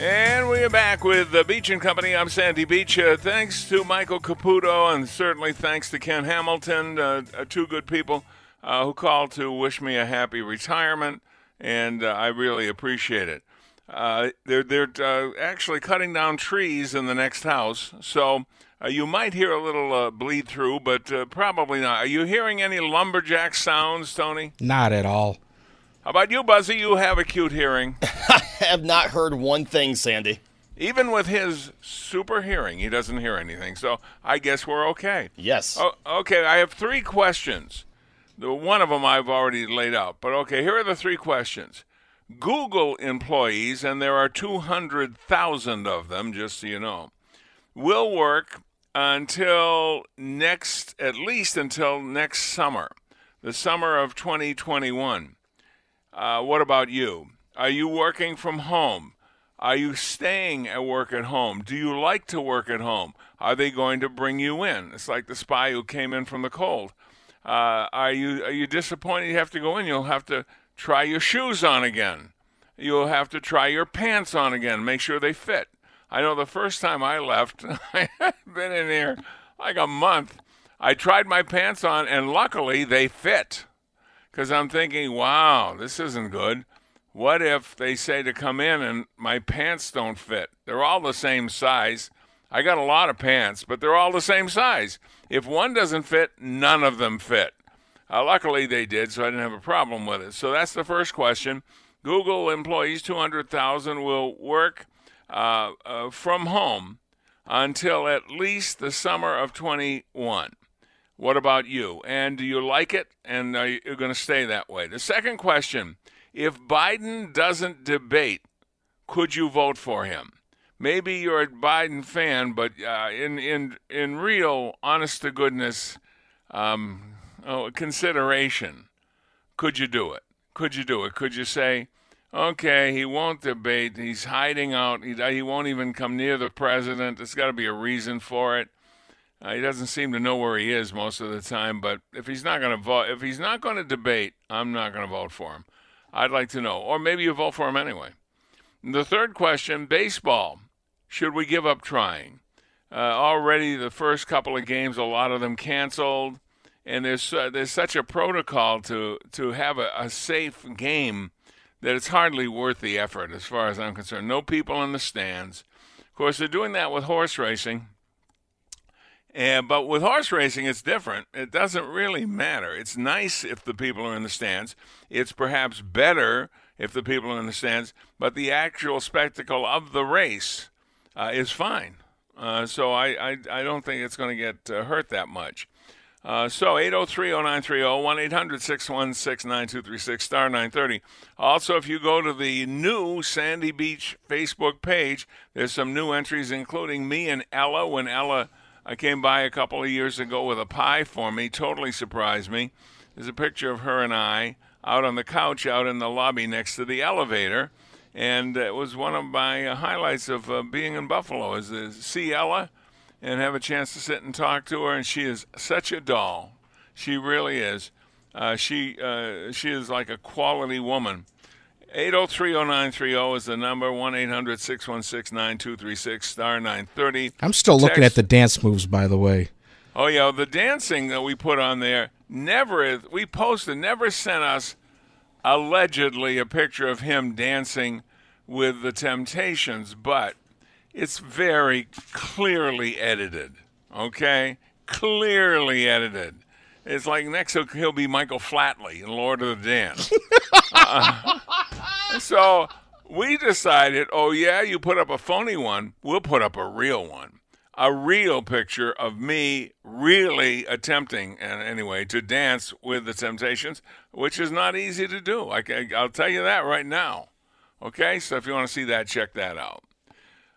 And we are back with the Beach and Company. I'm Sandy Beach. Uh, thanks to Michael Caputo, and certainly thanks to Ken Hamilton, uh, uh, two good people uh, who called to wish me a happy retirement, and uh, I really appreciate it. Uh, they're they're actually cutting down trees in the next house, so you might hear a little bleed through, but probably not. Are you hearing any lumberjack sounds, Tony? Not at all. How about you, Buzzy? You have acute hearing. I have not heard one thing, Sandy. Even with his super hearing, he doesn't hear anything. So I guess we're okay. Yes. Oh, okay, I have three questions. The one of them I've already laid out. But okay, here are the three questions. Google employees, and there are 200,000 of them, just so you know, will work until next, at least until next summer, the summer of 2021. Uh, what about you? Are you working from home? Are you staying at work at home? Do you like to work at home? Are they going to bring you in? It's like the spy who came in from the cold. Uh, are you are you disappointed you have to go in? You'll have to try your shoes on again. You'll have to try your pants on again. Make sure they fit. I know the first time I left, I had been in here like a month. I tried my pants on, and luckily they fit because I'm thinking, wow, this isn't good. What if they say to come in and my pants don't fit? They're all the same size. I got a lot of pants, but they're all the same size. If one doesn't fit, none of them fit. Uh, luckily, they did, so I didn't have a problem with it. So that's the first question. Google employees, 200,000, will work uh, uh, from home until at least the summer of 21. What about you? And do you like it? And are you going to stay that way? The second question if Biden doesn't debate, could you vote for him? Maybe you're a Biden fan, but uh, in, in, in real, honest to goodness um, oh, consideration, could you do it? Could you do it? Could you say, okay, he won't debate, he's hiding out, he, he won't even come near the president, there's got to be a reason for it. Uh, he doesn't seem to know where he is most of the time. But if he's not going to vote, if he's not going to debate, I'm not going to vote for him. I'd like to know, or maybe you vote for him anyway. The third question: baseball. Should we give up trying? Uh, already, the first couple of games, a lot of them canceled, and there's uh, there's such a protocol to to have a, a safe game that it's hardly worth the effort, as far as I'm concerned. No people in the stands. Of course, they're doing that with horse racing and, but with horse racing, it's different. It doesn't really matter. It's nice if the people are in the stands. It's perhaps better if the people are in the stands, but the actual spectacle of the race uh, is fine. Uh, so I, I, I, don't think it's going to get uh, hurt that much. Uh, so 803-0930, 1-800-616-9236, star 930. Also, if you go to the new Sandy Beach Facebook page, there's some new entries, including me and Ella when Ella – I came by a couple of years ago with a pie for me, totally surprised me. There's a picture of her and I out on the couch out in the lobby next to the elevator. And it was one of my highlights of uh, being in Buffalo is to see Ella and have a chance to sit and talk to her. And she is such a doll. She really is. Uh, she uh, she is like a quality woman. 8030930 is the number, 1 800 616 9236, star 930. I'm still Text. looking at the dance moves, by the way. Oh yeah, the dancing that we put on there never we posted never sent us allegedly a picture of him dancing with the Temptations, but it's very clearly edited. Okay, clearly edited. It's like next he'll be Michael Flatley in Lord of the Dance. uh, so we decided, oh yeah, you put up a phony one, we'll put up a real one a real picture of me really attempting, and anyway, to dance with the Temptations, which is not easy to do. I will tell you that right now. Okay, so if you want to see that, check that out.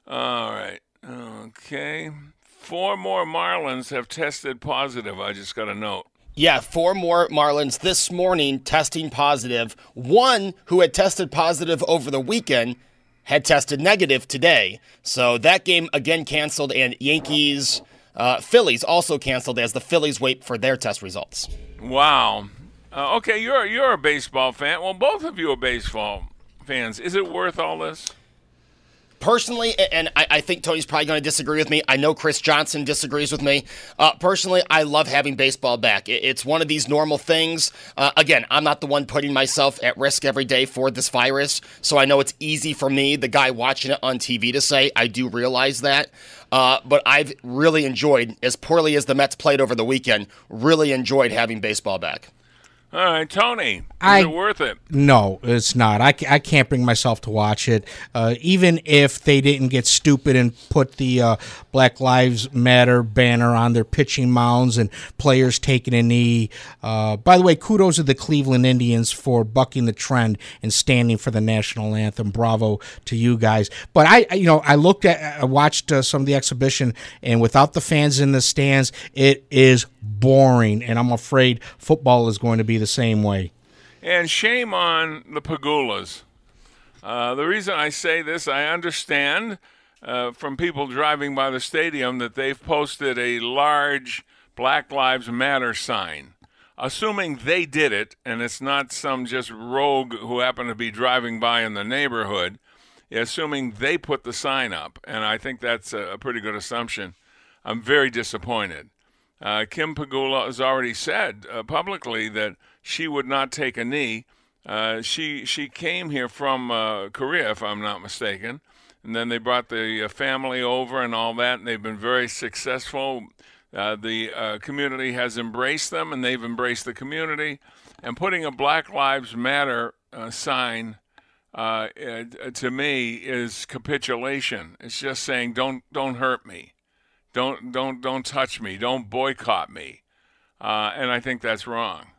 All right. Okay. Four more Marlins have tested positive. I just got a note. Yeah, four more Marlins this morning testing positive. One who had tested positive over the weekend had tested negative today. So that game again canceled, and Yankees, uh, Phillies also canceled as the Phillies wait for their test results. Wow. Uh, okay, you're you're a baseball fan. Well, both of you are baseball fans. Is it worth all this? Personally, and I, I, think Tony's probably going to disagree with me. I know Chris Johnson disagrees with me. Uh, personally, I love having baseball back. It, it's one of these normal things. Uh, again, I'm not the one putting myself at risk every day for this virus, so I know it's easy for me, the guy watching it on TV, to say. I do realize that. Uh, but I've really enjoyed, as poorly as the Mets played over the weekend, really enjoyed having baseball back. All right, Tony, is I, it worth it? No, it's not. I, I can't bring myself to watch it. Uh, even if they didn't get stupid and put the uh, Black Lives Matter banner on their pitching mounds and players taking a knee. Uh, by the way, kudos to the Cleveland Indians for bucking the trend and standing for the national anthem. Bravo to you guys. But I, you know, I looked at, I watched uh, some of the exhibition, and without the fans in the stands, it is boring. And I'm afraid football is going to be the same way. And shame on the Pegulas. Uh, the reason I say this, I understand uh, from people driving by the stadium that they've posted a large Black Lives Matter sign. Assuming they did it, and it's not some just rogue who happened to be driving by in the neighborhood, assuming they put the sign up, and I think that's a, pretty good assumption, I'm very disappointed. Uh, Kim Pegula has already said uh, publicly that she would not take a knee. Uh, she she came here from uh, Korea, if I'm not mistaken, and then they brought the uh, family over and all that, and they've been very successful. Uh, the uh, community has embraced them, and they've embraced the community. And putting a Black Lives Matter uh, sign to me is capitulation. It's just saying, "Don't don't hurt me, don't don't don't touch me, don't boycott me," and I think that's wrong.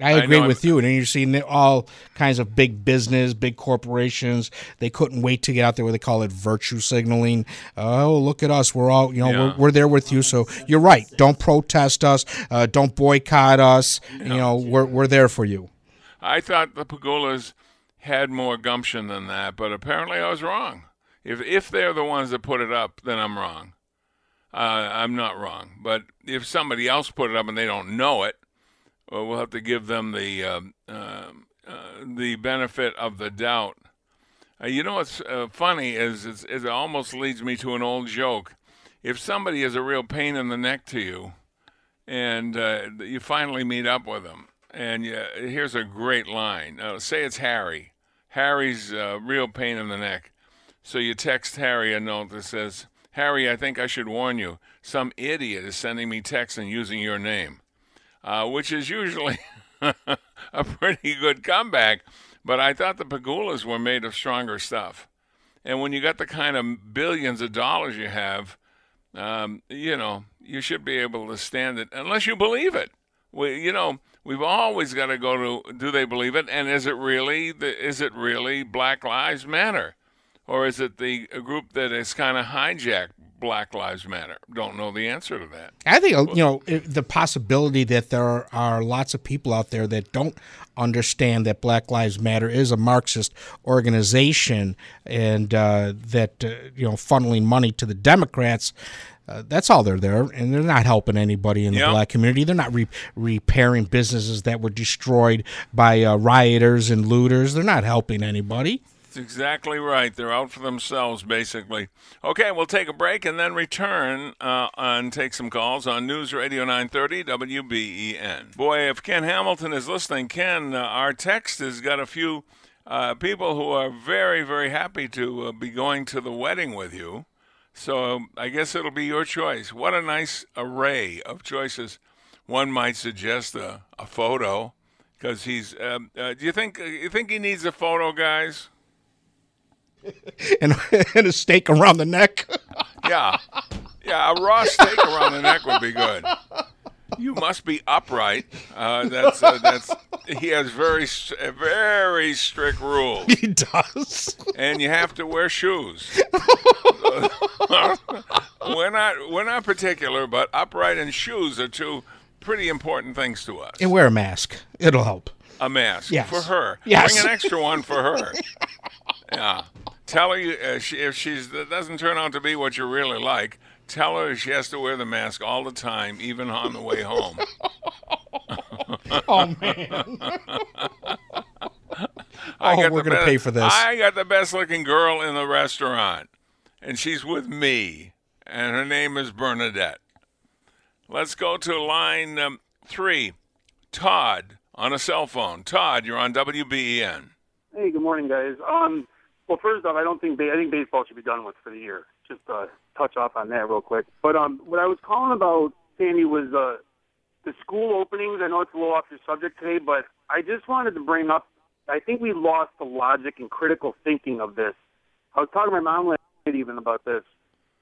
I agree I with you. And you're seeing all kinds of big business, big corporations. They couldn't wait to get out there where they call it virtue signaling. Oh, look at us. We're all, you know, yeah. we're, we're, there with you. So you're right. Don't protest us. Uh, don't boycott us. You know, we're, we're there for you. I thought the Pegulas had more gumption than that, but apparently I was wrong. If, if they're the ones that put it up, then I'm wrong. Uh, I'm not wrong. But if somebody else put it up and they don't know it, well, we'll have to give them the uh, uh, the benefit of the doubt. Uh, you know what's uh, funny is, is, is, it almost leads me to an old joke. If somebody is a real pain in the neck to you, and uh, you finally meet up with them, and you, here's a great line. Say it's Harry. Harry's a real pain in the neck. So you text Harry a note that says, Harry, I think I should warn you. Some idiot is sending me texts and using your name uh, which is usually a pretty good comeback. But I thought the Pegulas were made of stronger stuff. And when you got the kind of billions of dollars you have, um, you know, you should be able to stand it unless you believe it. We, you know, we've always got to go to do they believe it, and is it really the, is it really Black Lives Matter, or is it the group that has kind of hijacked Black Lives Matter? Don't know the answer to that. I think you know the possibility that there are lots of people out there that don't understand that Black Lives Matter is a Marxist organization and uh, that uh, you know funneling money to the Democrats. Uh, that's all they're there, and they're not helping anybody in the yep. black community. They're not re- repairing businesses that were destroyed by uh, rioters and looters. They're not helping anybody. That's exactly right. They're out for themselves, basically. Okay, we'll take a break and then return uh, and take some calls on News Radio 930 WBEN. Boy, if Ken Hamilton is listening, Ken, uh, our text has got a few uh, people who are very, very happy to uh, be going to the wedding with you. So I guess it'll be your choice. What a nice array of choices. One might suggest a, a photo because he's. Um, uh, do you think you think he needs a photo, guys? and, and a stake around the neck. yeah, yeah, a raw steak around the neck would be good. You must be upright. Uh, that's uh, that's. He has very very strict rules. He does, and you have to wear shoes. we're not we're not particular, but upright and shoes are two pretty important things to us. And wear a mask. It'll help. A mask yes. for her. Yes. Bring an extra one for her. yeah. Tell her you, uh, she, if she doesn't turn out to be what you really like, tell her she has to wear the mask all the time, even on the way home. oh man. I oh, we're going to pay for this. I got the best looking girl in the restaurant, and she's with me, and her name is Bernadette. Let's go to line um, three. Todd on a cell phone. Todd, you're on WBEN. Hey, good morning, guys. Um, well, first off, I don't think I think baseball should be done with for the year. Just uh, touch off on that real quick. But um, what I was calling about, Sandy, was uh, the school openings. I know it's a little off your subject today, but I just wanted to bring up. I think we lost the logic and critical thinking of this. I was talking to my mom last night even about this.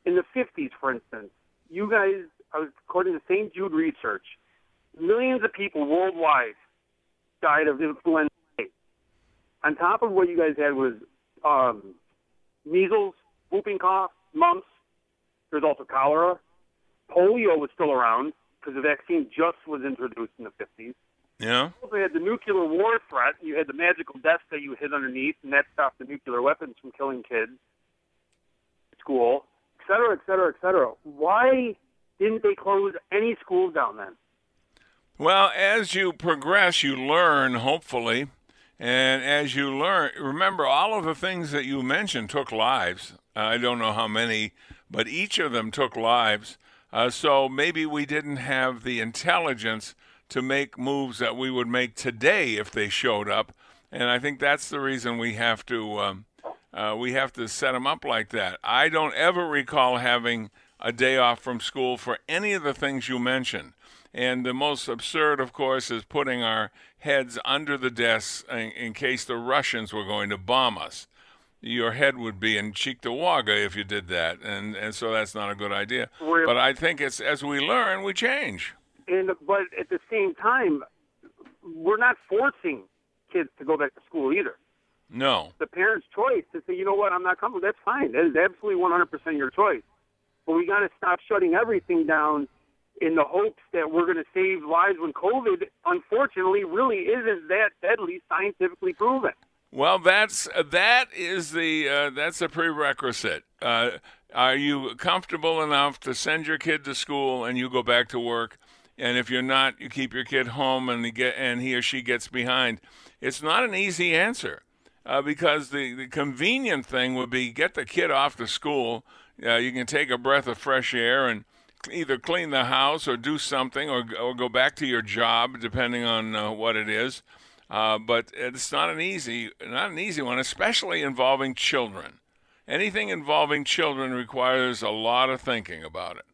In the 50s, for instance, you guys, according to St. Jude research, millions of people worldwide died of influenza. On top of what you guys had was um, measles, whooping cough, mumps. There's also cholera. Polio was still around because the vaccine just was introduced in the 50s. Yeah. You also had the nuclear war threat. You had the magical death that you hid underneath, and that stopped the nuclear weapons from killing kids. School, et cetera, et cetera, et cetera. Why didn't they close any schools down then? Well, as you progress, you learn, hopefully. And as you learn, remember all of the things that you mentioned took lives. I don't know how many, but each of them took lives. Uh, so maybe we didn't have the intelligence to make moves that we would make today if they showed up. And I think that's the reason we have to um, uh, we have to set them up like that. I don't ever recall having a day off from school for any of the things you mentioned. And the most absurd, of course, is putting our heads under the desks in, in case the Russians were going to bomb us. Your head would be in Cheektowaga if you did that, and and so that's not a good idea. We're, but I think it's as we learn, we change. And but at the same time, we're not forcing kids to go back to school either. No. The parents' choice to say, you know what, I'm not coming. That's fine. That is absolutely 100% your choice. But we got to stop shutting everything down in the hopes that we're going to save lives when COVID, unfortunately, really isn't that deadly scientifically proven. Well, that's that is the uh, that's a prerequisite. Uh, are you comfortable enough to send your kid to school and you go back to work? And if you're not, you keep your kid home and he get and he or she gets behind. It's not an easy answer uh, because the, the convenient thing would be get the kid off to school. Uh, you can take a breath of fresh air and either clean the house or do something or, or go back to your job, depending on uh, what it is. Uh, but it's not an easy, not an easy one, especially involving children. Anything involving children requires a lot of thinking about it.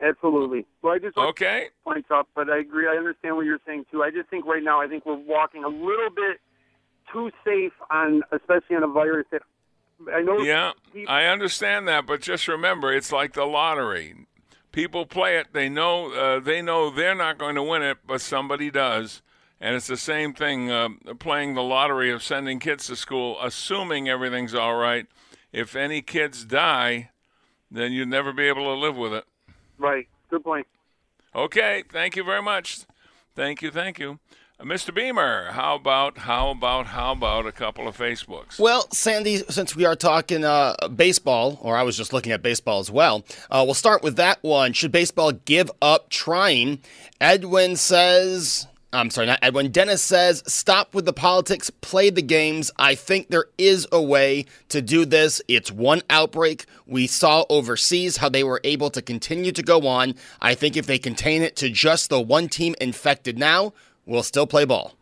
Absolutely. Well, I just okay points up, but I agree. I understand what you're saying too. I just think right now, I think we're walking a little bit too safe on, especially on a virus that I know. Yeah, I understand that, but just remember, it's like the lottery. People play it; they know uh, they know they're not going to win it, but somebody does. And it's the same thing uh, playing the lottery of sending kids to school, assuming everything's all right. If any kids die, then you'd never be able to live with it. Right. Good point. Okay. Thank you very much. Thank you. Thank you. Uh, Mr. Beamer, how about how about how about a couple of Facebooks? Well, Sandy, since we are talking uh, baseball, or I was just looking at baseball as well, uh, we'll start with that one. Should baseball give up trying? Edwin says, I'm sorry, not Edwin. Dennis says, stop with the politics, play the games. I think there is a way to do this. It's one outbreak. We saw overseas how they were able to continue to go on. I think if they contain it to just the one team infected now, we'll still play ball.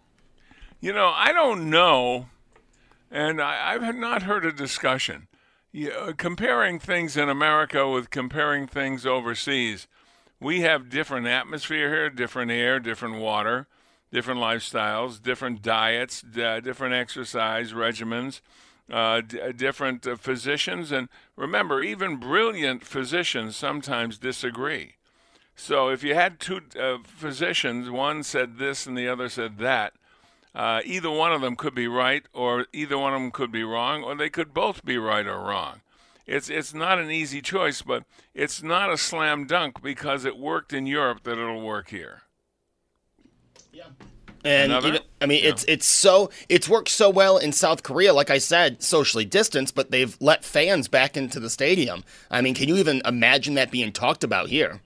You know, I don't know, and I, have not heard a discussion. Yeah, comparing things in America with comparing things overseas we have different atmosphere here, different air, different water, different lifestyles, different diets, d- different exercise regimens, uh, d- different uh, physicians. And remember, even brilliant physicians sometimes disagree. So if you had two uh, physicians, one said this and the other said that, uh, either one of them could be right, or either one of them could be wrong, or they could both be right or wrong it's it's not an easy choice, but it's not a slam dunk because it worked in Europe that it'll work here. Yeah. And even, I mean, yeah. it's it's so it's worked so well in South Korea. Like I said, socially distanced, but they've let fans back into the stadium. I mean, can you even imagine that being talked about here?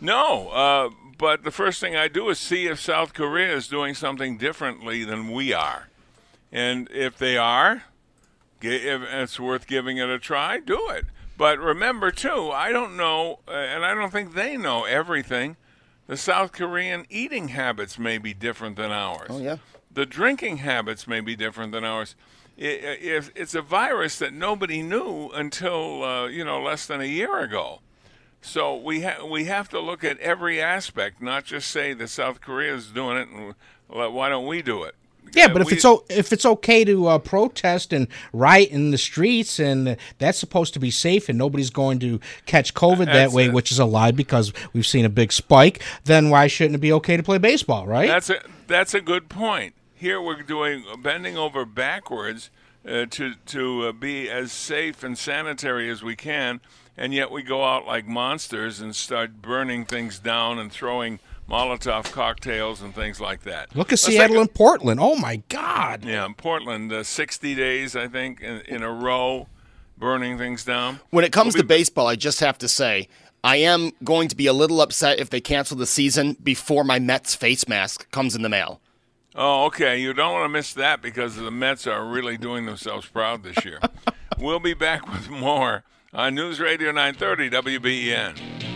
No, uh, but the first thing I do is see if South Korea is doing something differently than we are, and if they are, if it's worth giving it a try, do it. But remember, too, I don't know, uh, and I don't think they know everything. The South Korean eating habits may be different than ours. Oh, yeah. The drinking habits may be different than ours. It, it's a virus that nobody knew until, uh, you know, less than a year ago. So we, ha- we have to look at every aspect, not just say that South Korea is doing it and why don't we do it? Yeah, but if we, it's o- if it's okay to uh, protest and riot in the streets, and that's supposed to be safe, and nobody's going to catch COVID that way, it. which is a lie because we've seen a big spike, then why shouldn't it be okay to play baseball, right? That's a that's a good point. Here we're doing bending over backwards uh, to to uh, be as safe and sanitary as we can, and yet we go out like monsters and start burning things down and throwing Molotov cocktails and things like that. Look at Seattle and Portland. Oh my God! Yeah, Portland, uh, sixty days I think in, in, a row, burning things down. When it comes we'll to baseball, I just have to say. I am going to be a little upset if they cancel the season before my Mets face mask comes in the mail. Oh, okay. You don't want to miss that because the Mets are really doing themselves proud this year. we'll be back with more on News Radio 930 WBEN.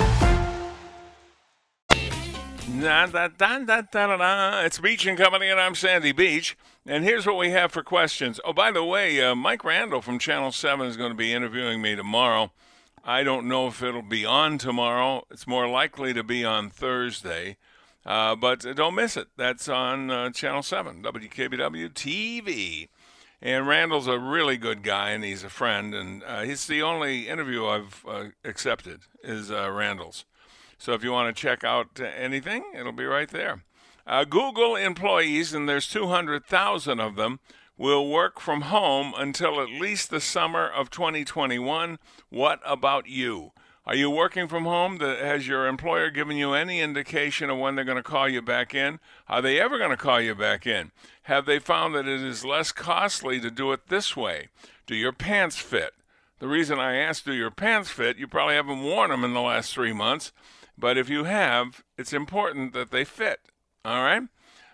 It's Beach and Company, and I'm Sandy Beach. And here's what we have for questions. Oh, by the way, uh, Mike Randall from Channel 7 is going to be interviewing me tomorrow. I don't know if it'll be on tomorrow. It's more likely to be on Thursday. Uh, but don't miss it. That's on uh, Channel 7, WKBW TV. And Randall's a really good guy, and he's a friend. And uh, he's the only interview I've uh, accepted is uh, Randall's. So if you want to check out anything, it'll be right there. Uh, Google employees, and there's 200,000 of them, will work from home until at least the summer of 2021. What about you? Are you working from home? Has your employer given you any indication of when they're going to call you back in? Are they ever going to call you back in? Have they found that it is less costly to do it this way? Do your pants fit? The reason I asked, do your pants fit? You probably haven't worn them in the last three months, but if you have, it's important that they fit. All right?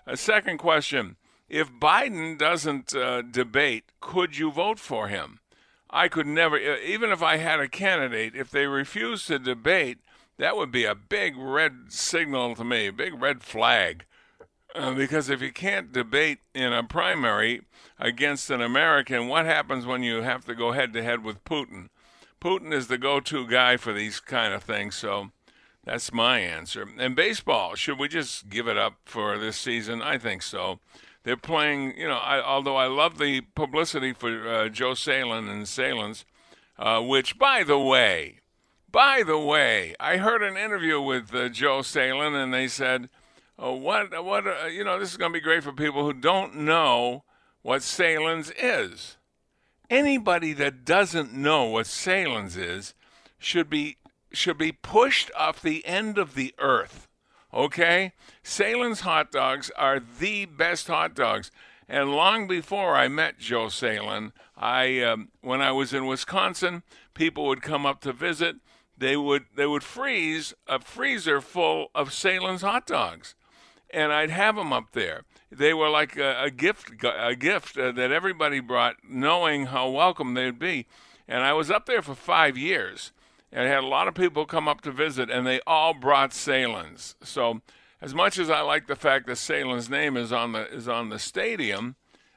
A second question If Biden doesn't uh, debate, could you vote for him? I could never, even if I had a candidate, if they refuse to debate, that would be a big red signal to me, a big red flag. Uh, because if you can't debate in a primary against an American, what happens when you have to go head to head with Putin? Putin is the go to guy for these kind of things, so that's my answer. And baseball, should we just give it up for this season? I think so. They're playing, you know, I, although I love the publicity for uh, Joe Sahlen and Sahlen's, uh, which, by the way, by the way, I heard an interview with uh, Joe Sahlen, and they said, oh, "What? What? Uh, you know, this is going to be great for people who don't know what Sahlen's is. Anybody that doesn't know what Sahlen's is should be should be pushed off the end of the earth. Okay? Sahlen's hot dogs are the best hot dogs. And long before I met Joe Sahlen, I um, when I was in Wisconsin, people would come up to visit. They would they would freeze a freezer full of Sahlen's hot dogs, and I'd have them up there. They were like a, a gift a gift uh, that everybody brought, knowing how welcome they'd be. And I was up there for five years and I had a lot of people come up to visit, and they all brought Sahlen's. So, as much as I like the fact that Sahlen's name is on the is on the stadium,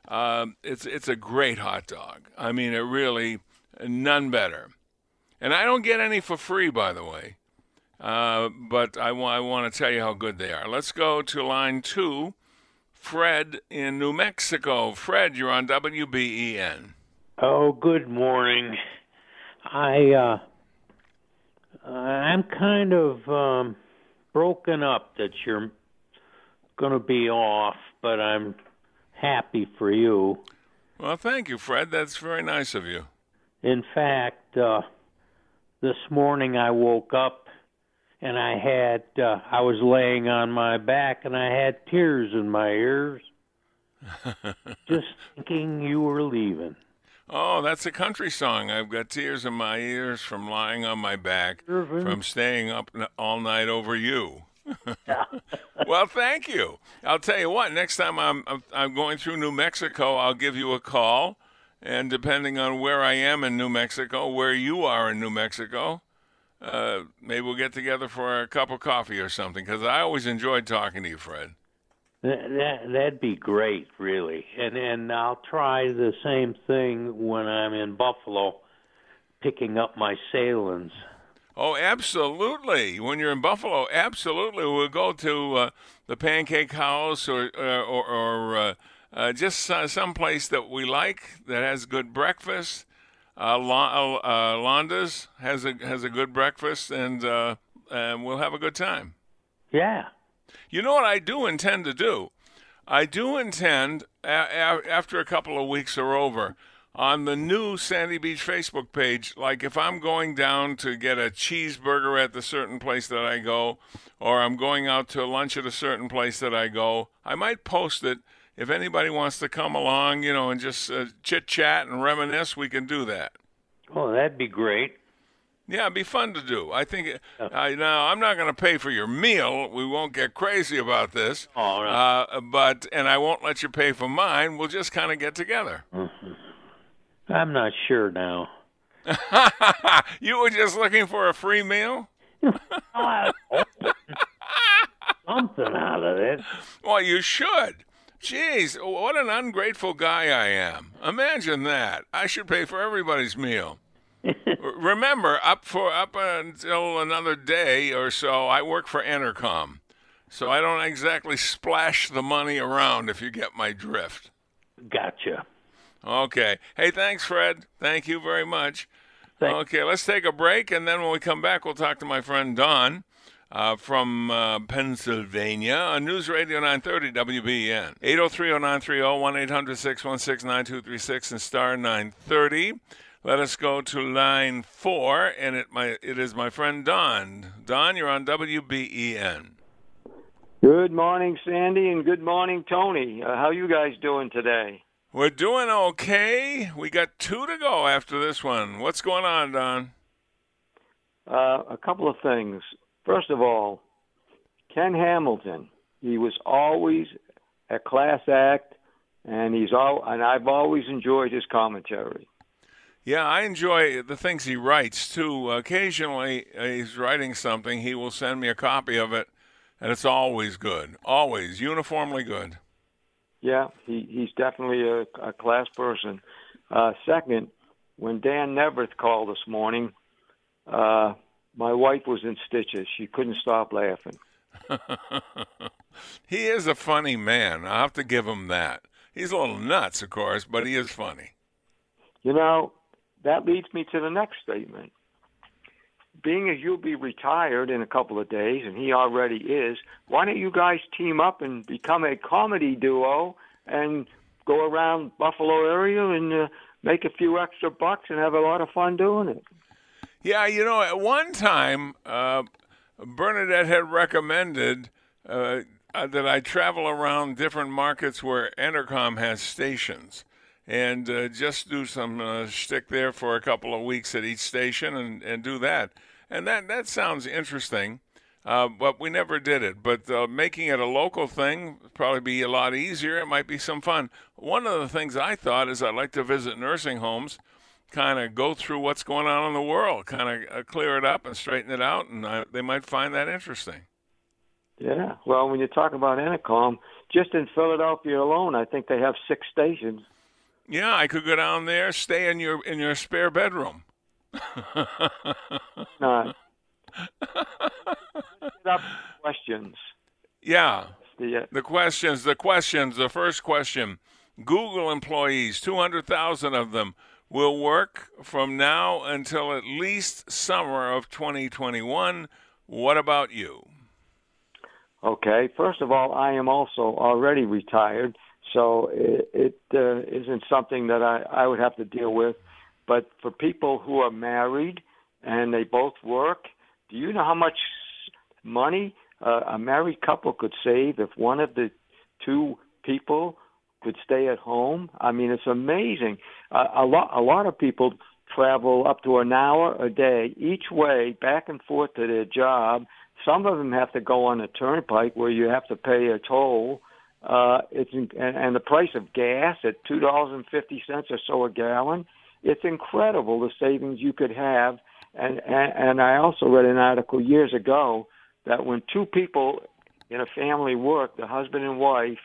uh, it's it's a great hot dog. I mean, it really none better. And I don't get any for free, by the way. Uh, but I, wa- I want to tell you how good they are. Let's go to line two. Fred in New Mexico. Fred, you're on WBEN. Oh, good morning. I uh, I'm kind of um, broken up that you're going to be off, but I'm happy for you. Well, thank you, Fred. That's very nice of you. In fact, uh, this morning I woke up and I had uh, I was laying on my back and I had tears in my ears, just thinking you were leaving. Oh, that's a country song. I've got tears in my ears from lying on my back, from staying up all night over you. well, thank you. I'll tell you what. Next time I'm I'm going through New Mexico, I'll give you a call, and depending on where I am in New Mexico, where you are in New Mexico, uh, maybe we'll get together for a cup of coffee or something. Because I always enjoyed talking to you, Fred. That, that'd be great, really. And and I'll try the same thing when I'm in Buffalo, picking up my Sahlen's. Oh, absolutely! When you're in Buffalo, absolutely, we'll go to uh, the Pancake House or uh, or, or uh, uh just uh, some place that we like that has good breakfast. Uh, uh, Londa's has a has a good breakfast, and and we'll have a good time. Yeah, you know what I do intend to do? I do intend, a- a- after a couple of weeks are over, on the new Sandy Beach Facebook page, like if I'm going down to get a cheeseburger at the certain place that I go, or I'm going out to lunch at a certain place that I go, I might post it. If anybody wants to come along, you know, and just uh, chit chat and reminisce, we can do that. Oh, that'd be great. Yeah, it'd be fun to do. I think. Uh, now, I'm not going to pay for your meal. We won't get crazy about this. All right. Uh, but and I won't let you pay for mine. We'll just kind of get together. Mm-hmm. I'm not sure now. you were just looking for a free meal. Something out of it. Well, you should. Jeez, what an ungrateful guy I am. Imagine that. I should pay for everybody's meal. Remember, up for up until another day or so, I work for Entercom, so I don't exactly splash the money around. If you get my drift. Gotcha. Okay. Hey, thanks, Fred. Thank you very much. Thanks. Okay, let's take a break, and then when we come back, we'll talk to my friend Don. Uh, from uh, Pennsylvania on News Radio 930 WBEN. 803 0930 1 800 616 9236 and star 930. Let us go to line four, and it my it is my friend Don. Don, you're on WBEN. Good morning, Sandy, and good morning, Tony. Uh, how you guys doing today? We're doing okay. We got two to go after this one. What's going on, Don? Uh, a couple of things. First of all, Ken Hamilton. He was always a class act, and he's all. And I've always enjoyed his commentary. Yeah, I enjoy the things he writes too. Occasionally, uh, he's writing something. He will send me a copy of it, and it's always good. Always uniformly good. Yeah, he, he's definitely a, a class person. Uh, second, when Dan Neaverth called this morning, uh, my wife was in stitches. She couldn't stop laughing. he is a funny man. I have to give him that. He's a little nuts, of course, but he is funny. You know, that leads me to the next statement. Being as you'll be retired in a couple of days, and he already is, why don't you guys team up and become a comedy duo and go around Buffalo area and uh, make a few extra bucks and have a lot of fun doing it? Yeah, you know, at one time, uh, Bernadette had recommended uh, uh, that I travel around different markets where Entercom has stations and uh, just do some uh, shtick there for a couple of weeks at each station and, and do that. And that, that sounds interesting, uh, but we never did it. But uh, making it a local thing probably be a lot easier. It might be some fun. One of the things I thought is I'd like to visit nursing homes kind of go through what's going on in the world, kind of uh, clear it up and straighten it out, and uh, they might find that interesting. Yeah, well, when you talk about Entercom, just in Philadelphia alone, I think they have six stations. Yeah, I could go down there, stay in your in your spare bedroom. no. questions. Yeah. The, uh, the questions. The questions. The first question. Google employees, 200,000 of them, will work from now until at least summer of 2021. What about you? Okay, first of all, I am also already retired, so it, it uh, isn't something that I, I would have to deal with. But for people who are married and they both work, do you know how much money uh, a married couple could save if one of the two people could stay at home. I mean, it's amazing. Uh, a lot, a lot of people travel up to an hour a day each way, back and forth to their job. Some of them have to go on a turnpike where you have to pay a toll. Uh, it's and, and the price of gas at two dollars and fifty cents or so a gallon. It's incredible the savings you could have. And, and and I also read an article years ago that when two people in a family work, the husband and wife,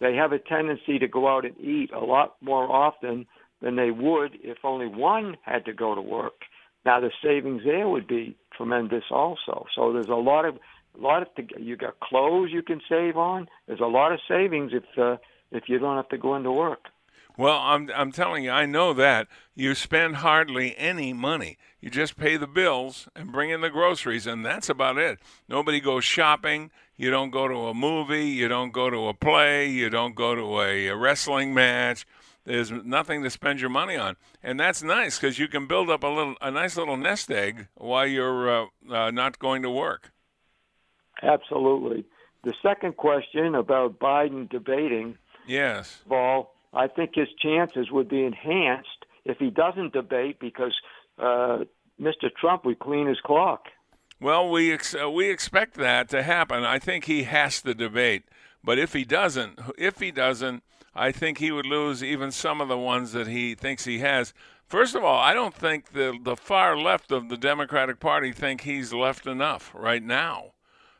they have a tendency to go out and eat a lot more often than they would if only one had to go to work. Now the savings there would be tremendous also. So there's a lot of a lot of you got clothes you can save on. There's a lot of savings if uh, if you don't have to go into work. Well, I'm I'm telling you, I know that you spend hardly any money. You just pay the bills and bring in the groceries, and that's about it. Nobody goes shopping. You don't go to a movie. You don't go to a play. You don't go to a, a wrestling match. There's nothing to spend your money on, and that's nice because you can build up a little, a nice little nest egg while you're uh, uh, not going to work. Absolutely. The second question about Biden debating. Yes. Well, I think his chances would be enhanced if he doesn't debate because uh, Mr. Trump would clean his clock. Well, we ex- uh, we expect that to happen. I think he has to debate, but if he doesn't, if he doesn't, I think he would lose even some of the ones that he thinks he has. First of all, I don't think the the far left of the Democratic Party think he's left enough right now.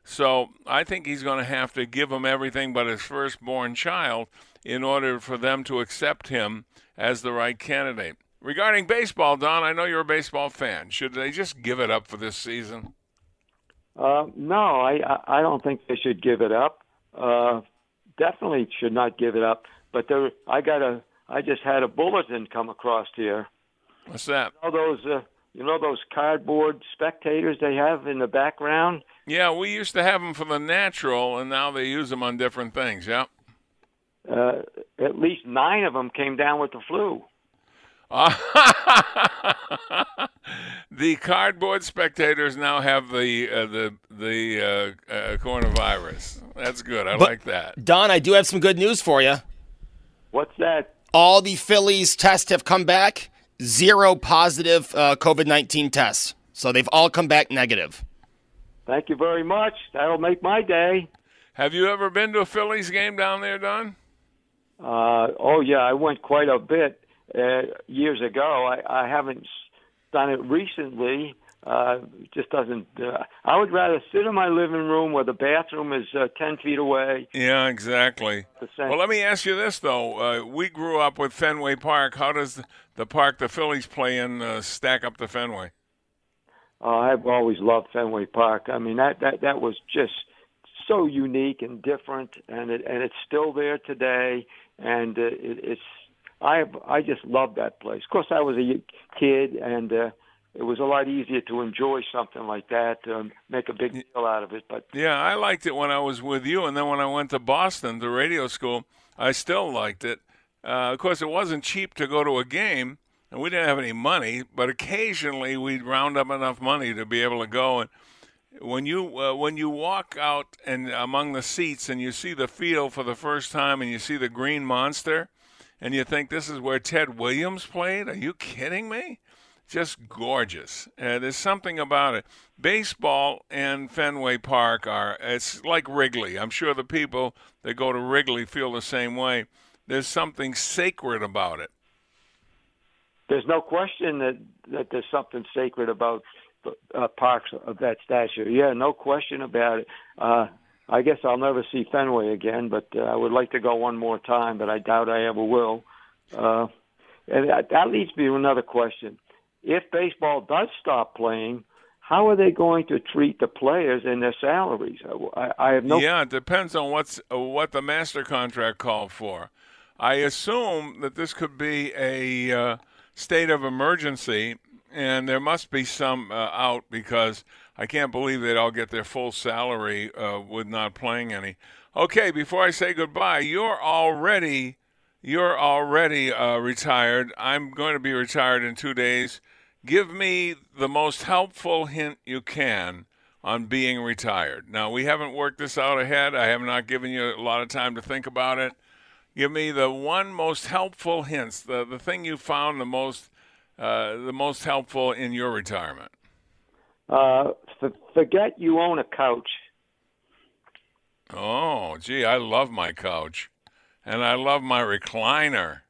So I think he's going to have to give them everything but his firstborn child in order for them to accept him as the right candidate. Regarding baseball, Don, I know you're a baseball fan. Should they just give it up for this season? Uh, no, I I don't think they should give it up. Uh, definitely should not give it up. But there, I got a I just had a bulletin come across here. What's that? You know those uh, you know those cardboard spectators they have in the background. Yeah, we used to have them for the natural, and now they use them on different things. Yeah. Uh, at least nine of them came down with the flu. the cardboard spectators now have the uh, the the uh, uh, coronavirus. That's good. I But- like that. Don, I do have some good news for you. What's that? All the Phillies tests have come back. Zero positive uh, COVID 19 tests. So they've all come back negative. Thank you very much. That'll make my day. Have you ever been to a Phillies game down there, Don? Uh, oh yeah, I went quite a bit uh, years ago. I, I haven't done it recently. Uh, just doesn't. Uh, I would rather sit in my living room where the bathroom is uh, ten feet away. Yeah, exactly. Well, let me ask you this though: uh, we grew up with Fenway Park. How does the park the Phillies play in uh, stack up to Fenway? Uh, I've always loved Fenway Park. I mean that that that was just so unique and different, and it and it's still there today. And uh, it, it's I I just love that place. Of course, I was a kid, and uh, it was a lot easier to enjoy something like that, um, make a big deal out of it. But Yeah, I liked it when I was with you, and then when I went to Boston to radio school, I still liked it. Uh, of course, it wasn't cheap to go to a game, and we didn't have any money. But occasionally, we'd round up enough money to be able to go. And when you uh, when you walk out and among the seats and you see the field for the first time, and you see the green monster, and you think this is where Ted Williams played? Are you kidding me? Just gorgeous. Uh, there's something about it. Baseball and Fenway Park are, it's like Wrigley. I'm sure the people that go to Wrigley feel the same way. There's something sacred about it. there's no question that that there's something sacred about uh, parks of that stature. Yeah, no question about it. Uh, I guess I'll never see Fenway again, but uh, I would like to go one more time, but I doubt I ever will. Uh, and that, that leads me to another question: If baseball does stop playing, how are they going to treat the players and their salaries? I, I have no. Yeah, it depends on what's what the master contract called for. I assume that this could be a uh, state of emergency, and there must be some uh, out because I can't believe they'd all get their full salary uh, with not playing any. Okay, before I say goodbye, you're already you're already uh, retired. I'm going to be retired in two days. Give me the most helpful hint you can on being retired. Now, we haven't worked this out ahead. I have not given you a lot of time to think about it. Give me the one most helpful hints, the, the thing you found the most uh, the most helpful in your retirement. Uh, f- forget you own a couch. Oh, gee, I love my couch, and I love my recliner.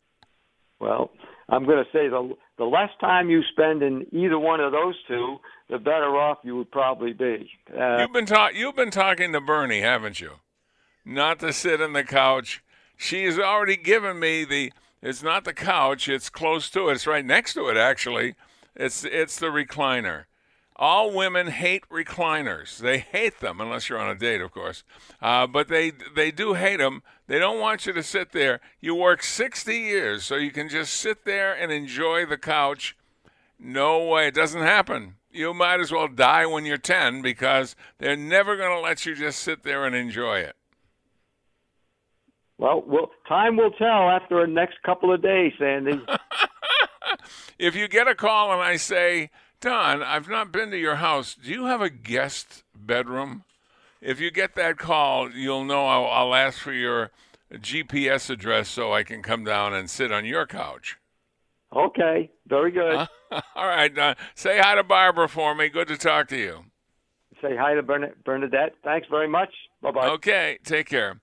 Well, I'm going to say the the less time you spend in either one of those two, the better off you would probably be. Uh, You've been ta- you've been talking to Bernie, haven't you? Not to sit on the couch. She has already given me the. It's not the couch. It's close to it. It's right next to it, actually. It's it's the recliner. All women hate recliners. They hate them unless you're on a date, of course. Uh, but they they do hate them. They don't want you to sit there. You work 60 years so you can just sit there and enjoy the couch. No way, it doesn't happen. You might as well die when you're 10 because they're never going to let you just sit there and enjoy it. well, well, time will tell after the next couple of days, Sandy. If you get a call and I say, Don, I've not been to your house. Do you have a guest bedroom? If you get that call, you'll know I'll, I'll ask for your GPS address so I can come down and sit on your couch. okay, very good. All right, Don. Say hi to Barbara for me. Good to talk to you. Say hi to Bern- Bernadette. Thanks very much. Bye bye. Okay, take care.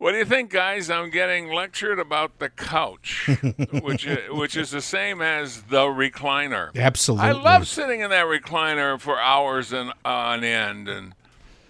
What do you think, guys? I'm getting lectured about the couch, which is, which is the same as the recliner. Absolutely. I love sitting in that recliner for hours and on end and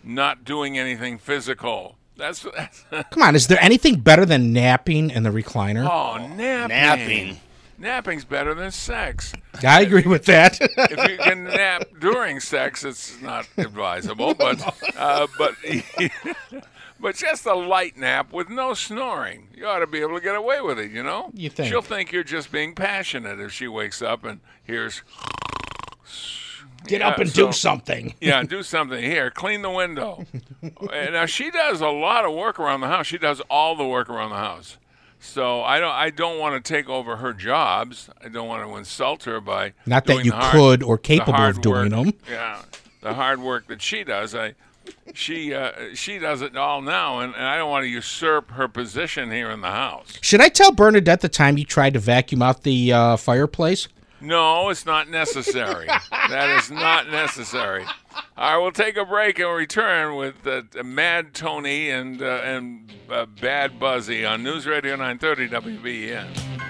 not doing anything physical. That's, that's Come on, is there anything better than napping in the recliner? oh napping. Napping. Napping's better than sex. I agree with that. if you can nap during sex, it's not advisable. But uh, but but just a light nap with no snoring, you ought to be able to get away with it. You know, You think. she'll think you're just being passionate if she wakes up and hears. Get up and so- do something. Yeah, do something here. Clean the window. Uh, now she does a lot of work around the house. She does all the work around the house. So I don't I don't want to take over her jobs. I don't want to insult her by Not that you hard- could or capable of doing work. them. Yeah, the hard work that she does. I she uh, she does it all now, and, and I don't want to usurp her position here in the house. Should I tell Bernadette the time you tried to vacuum out the uh, fireplace? No, it's not necessary. that is not necessary. All right, we'll take a break and return with uh, Mad Tony and uh, and uh, Bad Buzzy on News Radio 930 WBEN.